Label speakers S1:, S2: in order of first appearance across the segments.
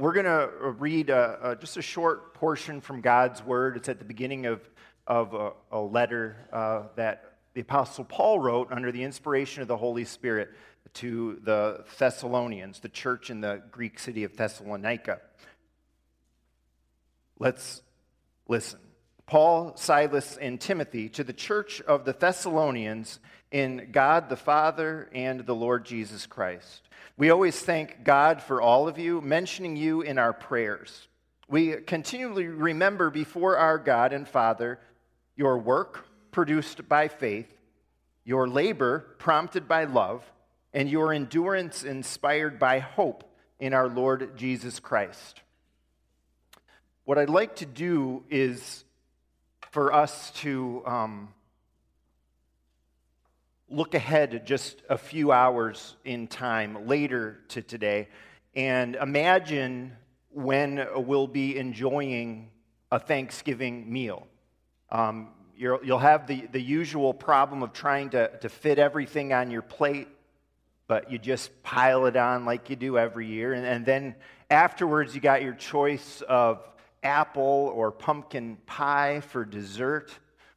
S1: We're going to uh, read a, a, just a short portion from God's Word. It's at the beginning of, of a, a letter uh, that the Apostle Paul wrote under the inspiration of the Holy Spirit to the Thessalonians, the church in the Greek city of Thessalonica. Let's listen. Paul, Silas, and Timothy to the church of the Thessalonians in God the Father and the Lord Jesus Christ. We always thank God for all of you, mentioning you in our prayers. We continually remember before our God and Father your work produced by faith, your labor prompted by love, and your endurance inspired by hope in our Lord Jesus Christ. What I'd like to do is for us to um, look ahead just a few hours in time later to today and imagine when we'll be enjoying a Thanksgiving meal. Um, you will have the, the usual problem of trying to, to fit everything on your plate, but you just pile it on like you do every year. And, and then afterwards, you got your choice of apple or pumpkin pie for dessert,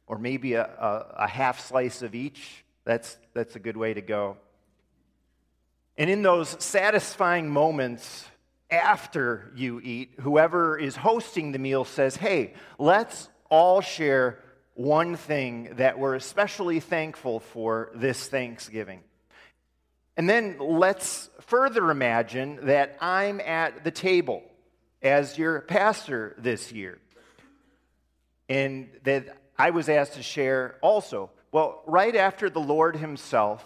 S1: or maybe a, a, a half slice of each. That's, that's a good way to go. And in those satisfying moments after you eat, whoever is hosting the meal says, Hey, let's all share one thing that we're especially thankful for this Thanksgiving. And then let's further imagine that I'm at the table as your pastor this year. And that I was asked to share also well, right after the Lord Himself,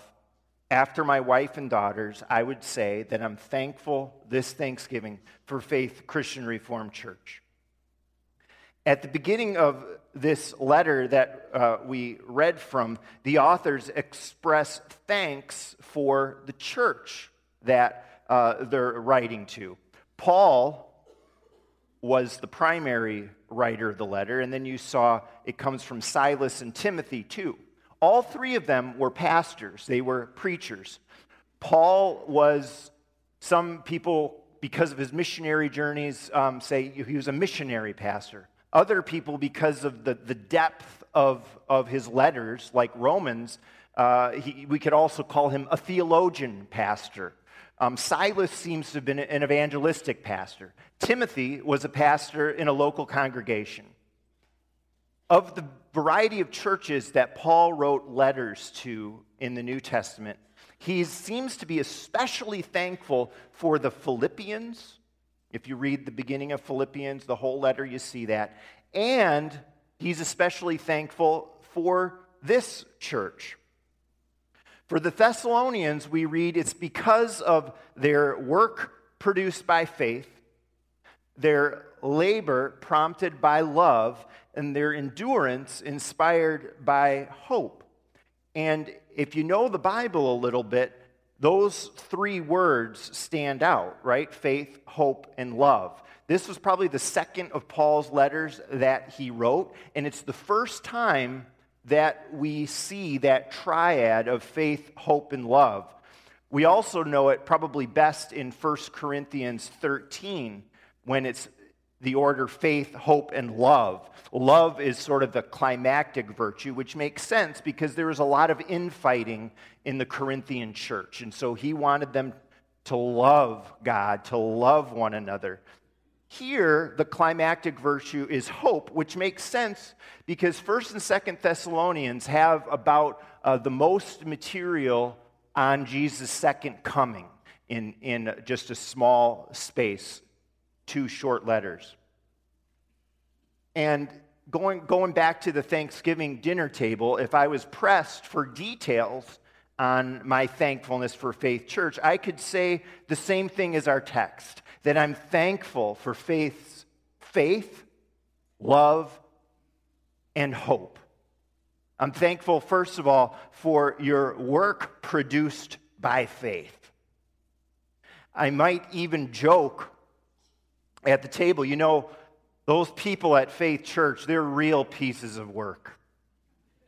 S1: after my wife and daughters, I would say that I'm thankful this Thanksgiving for Faith Christian Reformed Church. At the beginning of this letter that uh, we read from, the authors express thanks for the church that uh, they're writing to. Paul was the primary writer of the letter, and then you saw it comes from Silas and Timothy too. All three of them were pastors, they were preachers. Paul was, some people, because of his missionary journeys, um, say he was a missionary pastor. Other people, because of the, the depth of, of his letters, like Romans, uh, he, we could also call him a theologian pastor. Um, Silas seems to have been an evangelistic pastor. Timothy was a pastor in a local congregation. Of the variety of churches that Paul wrote letters to in the New Testament, he seems to be especially thankful for the Philippians. If you read the beginning of Philippians, the whole letter, you see that. And he's especially thankful for this church. For the Thessalonians, we read it's because of their work produced by faith, their labor prompted by love, and their endurance inspired by hope. And if you know the Bible a little bit, those three words stand out, right? Faith, hope, and love. This was probably the second of Paul's letters that he wrote, and it's the first time that we see that triad of faith, hope, and love. We also know it probably best in 1 Corinthians 13 when it's the order faith, hope, and love. Love is sort of the climactic virtue, which makes sense because there was a lot of infighting in the Corinthian church. And so he wanted them to love God, to love one another. Here, the climactic virtue is hope, which makes sense because 1st and 2nd Thessalonians have about uh, the most material on Jesus' second coming in, in just a small space two short letters. And going, going back to the Thanksgiving dinner table, if I was pressed for details on my thankfulness for Faith Church, I could say the same thing as our text that I'm thankful for faith's faith, love, and hope. I'm thankful, first of all, for your work produced by faith. I might even joke at the table, you know, those people at Faith Church, they're real pieces of work.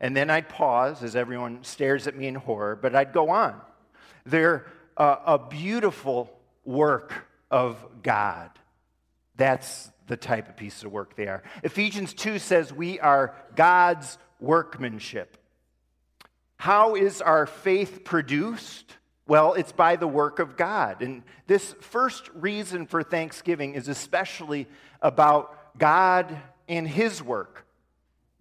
S1: And then I'd pause as everyone stares at me in horror, but I'd go on. They're uh, a beautiful work of God. That's the type of piece of work they are. Ephesians 2 says we are God's workmanship. How is our faith produced? Well, it's by the work of God. And this first reason for thanksgiving is especially about God and His work.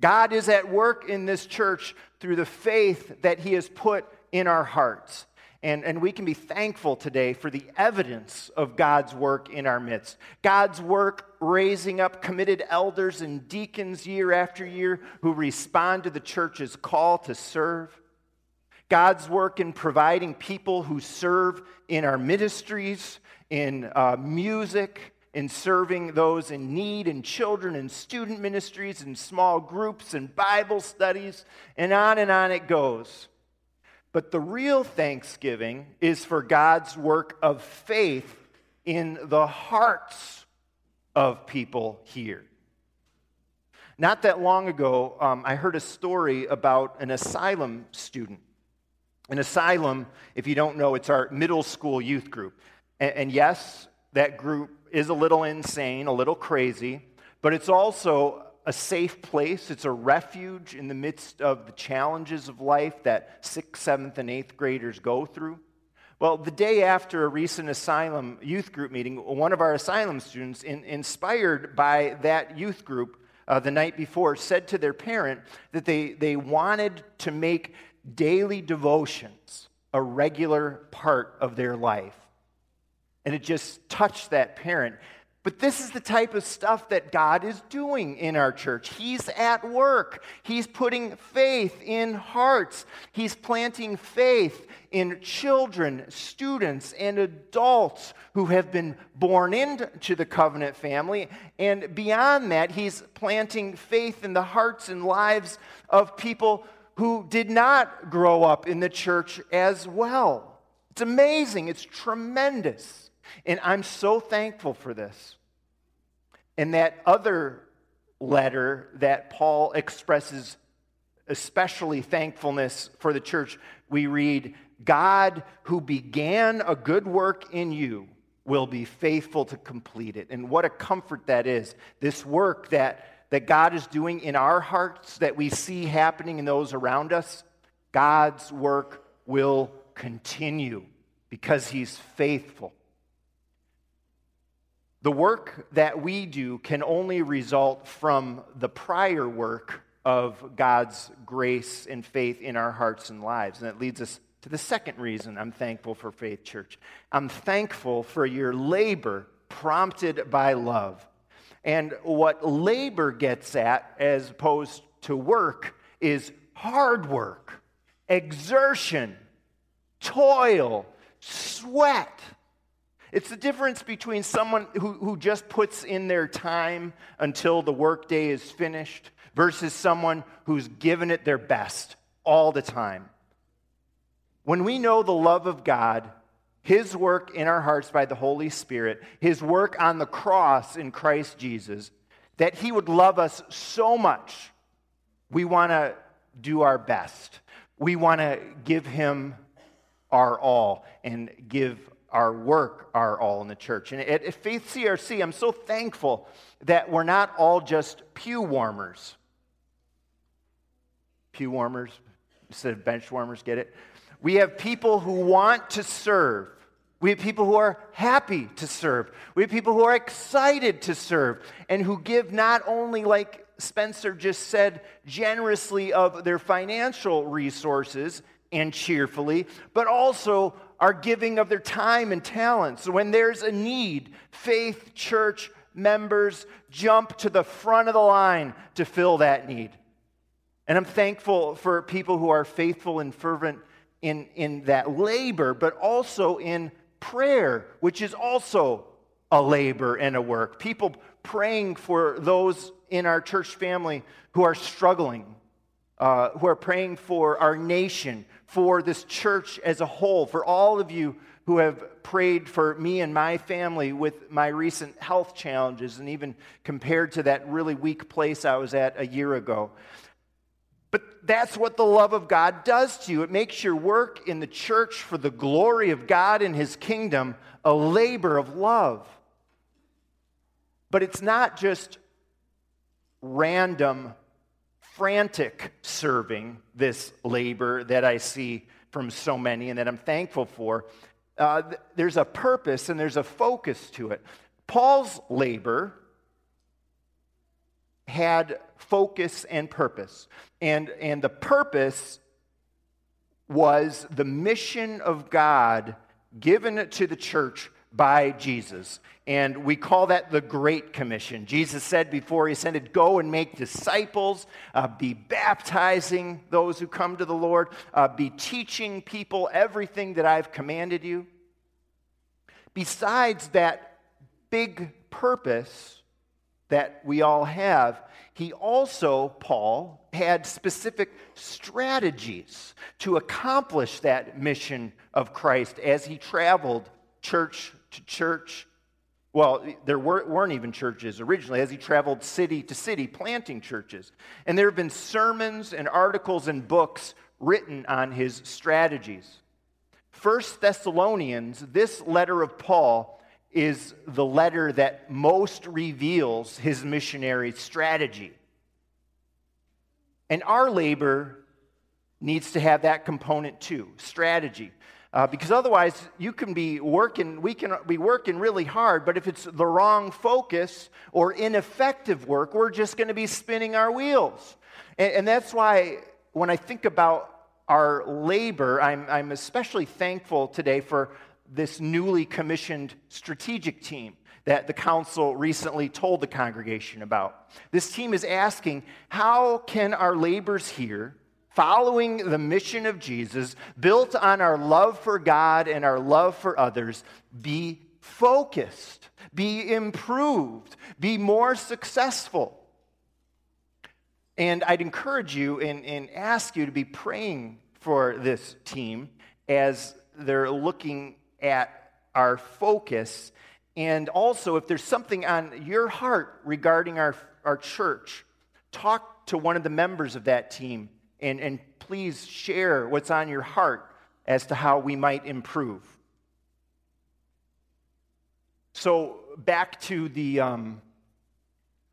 S1: God is at work in this church through the faith that He has put in our hearts. And, and we can be thankful today for the evidence of God's work in our midst. God's work raising up committed elders and deacons year after year who respond to the church's call to serve. God's work in providing people who serve in our ministries, in uh, music, in serving those in need, in children, in student ministries, in small groups, and Bible studies, and on and on it goes. But the real thanksgiving is for God's work of faith in the hearts of people here. Not that long ago, um, I heard a story about an asylum student. An asylum, if you don't know, it's our middle school youth group. And, and yes, that group is a little insane, a little crazy, but it's also a safe place. It's a refuge in the midst of the challenges of life that sixth, seventh, and eighth graders go through. Well, the day after a recent asylum youth group meeting, one of our asylum students, in, inspired by that youth group uh, the night before, said to their parent that they, they wanted to make daily devotions a regular part of their life. And it just touched that parent. But this is the type of stuff that God is doing in our church. He's at work. He's putting faith in hearts. He's planting faith in children, students, and adults who have been born into the covenant family. And beyond that, He's planting faith in the hearts and lives of people who did not grow up in the church as well. It's amazing. It's tremendous. And I'm so thankful for this. And that other letter that Paul expresses especially thankfulness for the church, we read, God who began a good work in you will be faithful to complete it. And what a comfort that is. This work that, that God is doing in our hearts, that we see happening in those around us, God's work will continue because He's faithful. The work that we do can only result from the prior work of God's grace and faith in our hearts and lives. And that leads us to the second reason I'm thankful for Faith Church. I'm thankful for your labor prompted by love. And what labor gets at, as opposed to work, is hard work, exertion, toil, sweat. It's the difference between someone who, who just puts in their time until the workday is finished versus someone who's given it their best all the time. When we know the love of God, His work in our hearts by the Holy Spirit, His work on the cross in Christ Jesus, that He would love us so much, we want to do our best. We want to give Him our all and give our work our all in the church. And at Faith CRC, I'm so thankful that we're not all just pew warmers. Pew warmers instead of bench warmers, get it? We have people who want to serve. We have people who are happy to serve. We have people who are excited to serve and who give not only, like Spencer just said, generously of their financial resources and cheerfully, but also are giving of their time and talents. So When there's a need, faith church members jump to the front of the line to fill that need. And I'm thankful for people who are faithful and fervent in, in that labor, but also in prayer, which is also a labor and a work. People praying for those in our church family who are struggling, uh, who are praying for our nation, for this church as a whole, for all of you who have prayed for me and my family with my recent health challenges, and even compared to that really weak place I was at a year ago. But that's what the love of God does to you. It makes your work in the church for the glory of God and His kingdom a labor of love. But it's not just random, frantic serving, this labor that I see from so many and that I'm thankful for. Uh, there's a purpose and there's a focus to it. Paul's labor had focus and purpose. And, and the purpose was the mission of God given to the church by Jesus. And we call that the Great Commission. Jesus said before he ascended, Go and make disciples, uh, be baptizing those who come to the Lord, uh, be teaching people everything that I've commanded you. Besides that big purpose that we all have, he also, Paul, had specific strategies to accomplish that mission of Christ as he traveled church to church. Well, there weren't even churches originally, as he traveled city to city planting churches. And there have been sermons and articles and books written on his strategies. First Thessalonians, this letter of Paul, is the letter that most reveals his missionary strategy. And our labor needs to have that component too strategy. Uh, because otherwise, you can be working, we can be working really hard, but if it's the wrong focus or ineffective work, we're just going to be spinning our wheels. And, and, that's why when I think about our labor, I'm, I'm especially thankful today for this newly commissioned strategic team that the council recently told the congregation about. This team is asking how can our labors here following the mission of Jesus, built on our love for God and our love for others, be focused, be improved, be more successful. And I'd encourage you and, and ask you to be praying for this team as they're looking at our focus. And also, if there's something on your heart regarding our, our church, talk to one of the members of that team and, and please share what's on your heart as to how we might improve. So, back to the, um,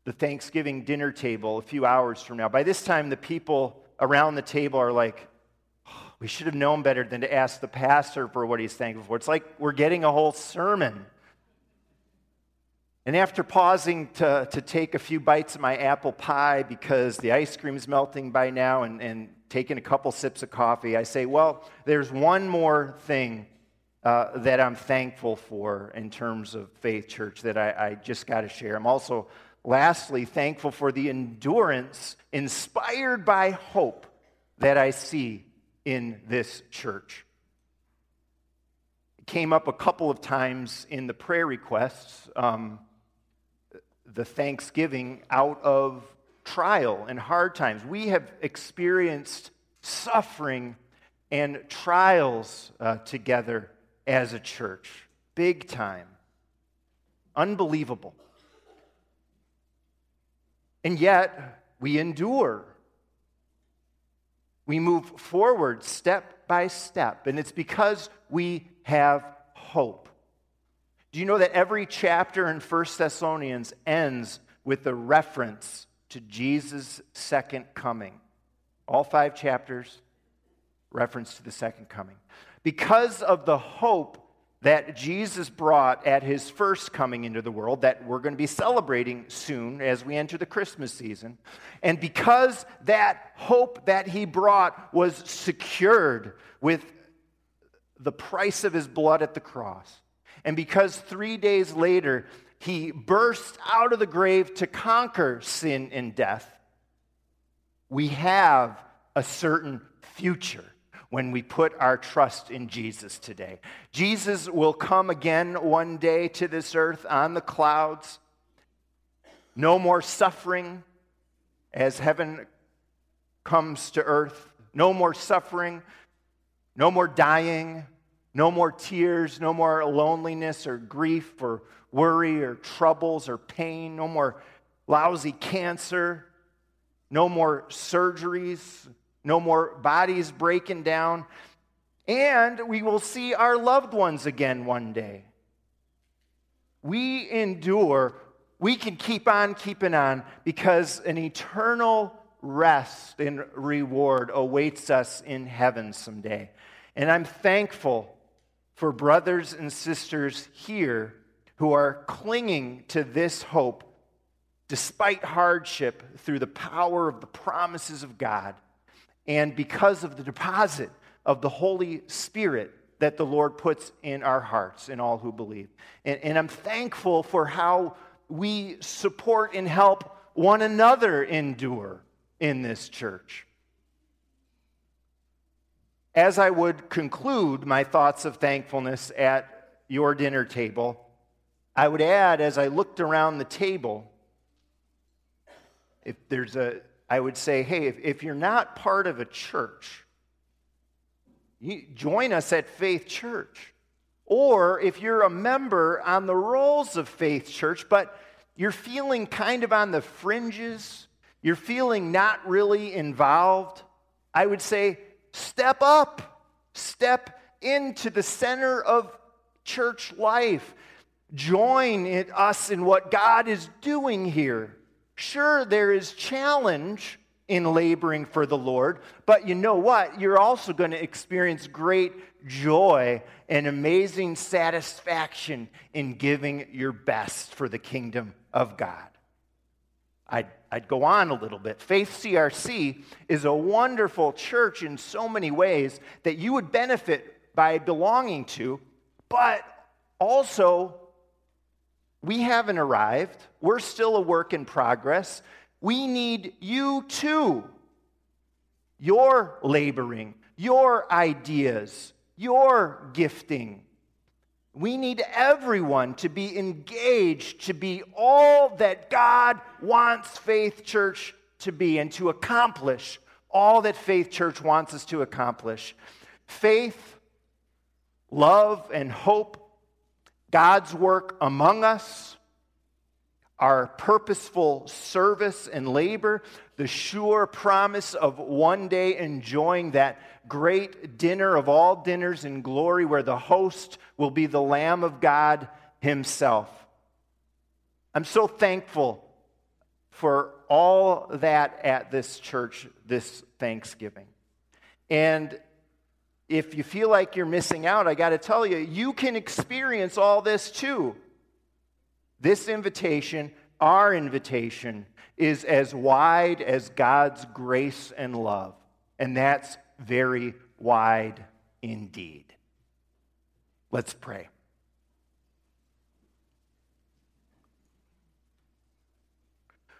S1: the Thanksgiving dinner table a few hours from now. By this time, the people around the table are like, we should have known better than to ask the pastor for what he's thankful for. It's like we're getting a whole sermon. And after pausing to, to take a few bites of my apple pie because the ice cream's melting by now and, and taking a couple sips of coffee, I say, well, there's one more thing uh, that I'm thankful for in terms of Faith Church that I, I just got to share. I'm also, lastly, thankful for the endurance inspired by hope that I see in this church. It came up a couple of times in the prayer requests. Um, the thanksgiving out of trial and hard times. We have experienced suffering and trials uh, together as a church, big time. Unbelievable. And yet, we endure. We move forward step by step, and it's because we have hope. Do you know that every chapter in 1 Thessalonians ends with a reference to Jesus' second coming? All five chapters, reference to the second coming. Because of the hope that Jesus brought at his first coming into the world, that we're going to be celebrating soon as we enter the Christmas season. And because that hope that he brought was secured with the price of his blood at the cross, and because three days later, he burst out of the grave to conquer sin and death, we have a certain future when we put our trust in Jesus today. Jesus will come again one day to this earth on the clouds. No more suffering as heaven comes to earth. No more suffering. No more dying. No more tears, no more loneliness or grief or worry or troubles or pain, no more lousy cancer, no more surgeries, no more bodies breaking down. And we will see our loved ones again one day. We endure we can keep on keeping on because an eternal rest and reward awaits us in heaven someday. And I'm thankful for brothers and sisters here who are clinging to this hope despite hardship through the power of the promises of God and because of the deposit of the Holy Spirit that the Lord puts in our hearts in all who believe. And, and I'm thankful for how we support and help one another endure in this church. As I would conclude my thoughts of thankfulness at your dinner table, I would add, as I looked around the table, if there's a, I would say, hey, if, if you're not part of a church, join us at Faith Church. Or if you're a member on the rolls of Faith Church, but you're feeling kind of on the fringes, you're feeling not really involved, I would say step up, step into the center of church life. Join us in what God is doing here. Sure, there is challenge in laboring for the Lord, but you know what? You're also going to experience great joy and amazing satisfaction in giving your best for the kingdom of God. I'd, I'd go on a little bit. Faith CRC is a wonderful church in so many ways that you would benefit by belonging to, but also we haven't arrived. We're still a work in progress. We need you too. Your laboring, your ideas, your gifting. We need everyone to be engaged, to be all that God wants Faith Church to be, and to accomplish all that Faith Church wants us to accomplish. Faith, love, and hope, God's work among us, our purposeful service and labor, the sure promise of one day enjoying that great dinner of all dinners in glory where the host will be the Lamb of God Himself. I'm so thankful for all that at this church this Thanksgiving. And if you feel like you're missing out, I got to tell you, you can experience all this too. This invitation, our invitation, is as wide as God's grace and love. And that's very wide indeed. Let's pray.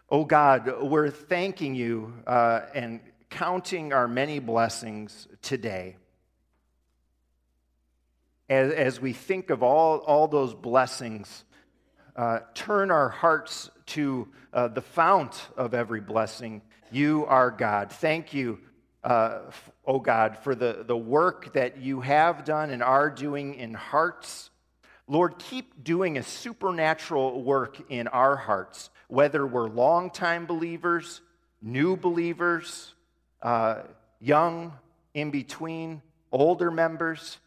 S1: Oh God, we're thanking you uh, and counting our many blessings today. As, as we think of all, all those blessings uh, turn our hearts to uh, the fount of every blessing. You are God. Thank you, uh, oh God, for the, the work that you have done and are doing in hearts. Lord, keep doing a supernatural work in our hearts, whether we're longtime believers, new believers, uh, young, in between, older members.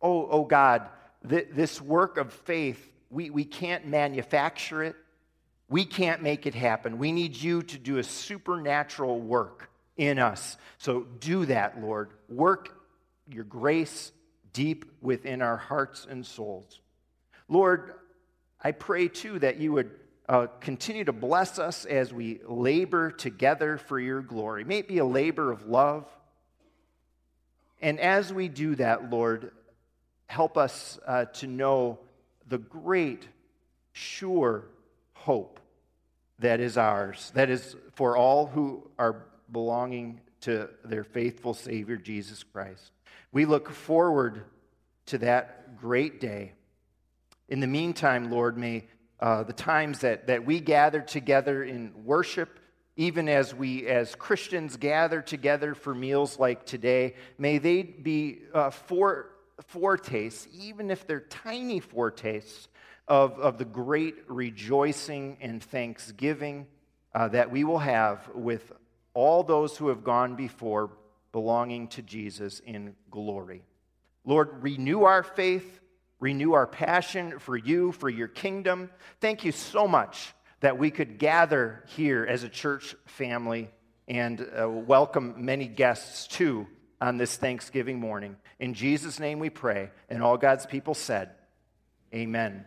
S1: Oh, oh God, th- this work of faith we, we can't manufacture it. We can't make it happen. We need you to do a supernatural work in us. So do that, Lord. Work your grace deep within our hearts and souls. Lord, I pray too that you would uh, continue to bless us as we labor together for your glory. May it be a labor of love. And as we do that, Lord, help us uh, to know the great, sure hope that is ours, that is for all who are belonging to their faithful Savior, Jesus Christ. We look forward to that great day. In the meantime, Lord, may uh, the times that, that we gather together in worship, even as we as Christians gather together for meals like today, may they be uh, for foretastes, even if they're tiny foretastes, of, of the great rejoicing and thanksgiving uh, that we will have with all those who have gone before belonging to Jesus in glory. Lord, renew our faith, renew our passion for you, for your kingdom. Thank you so much that we could gather here as a church family and uh, welcome many guests too on this Thanksgiving morning. In Jesus' name we pray. And all God's people said, Amen.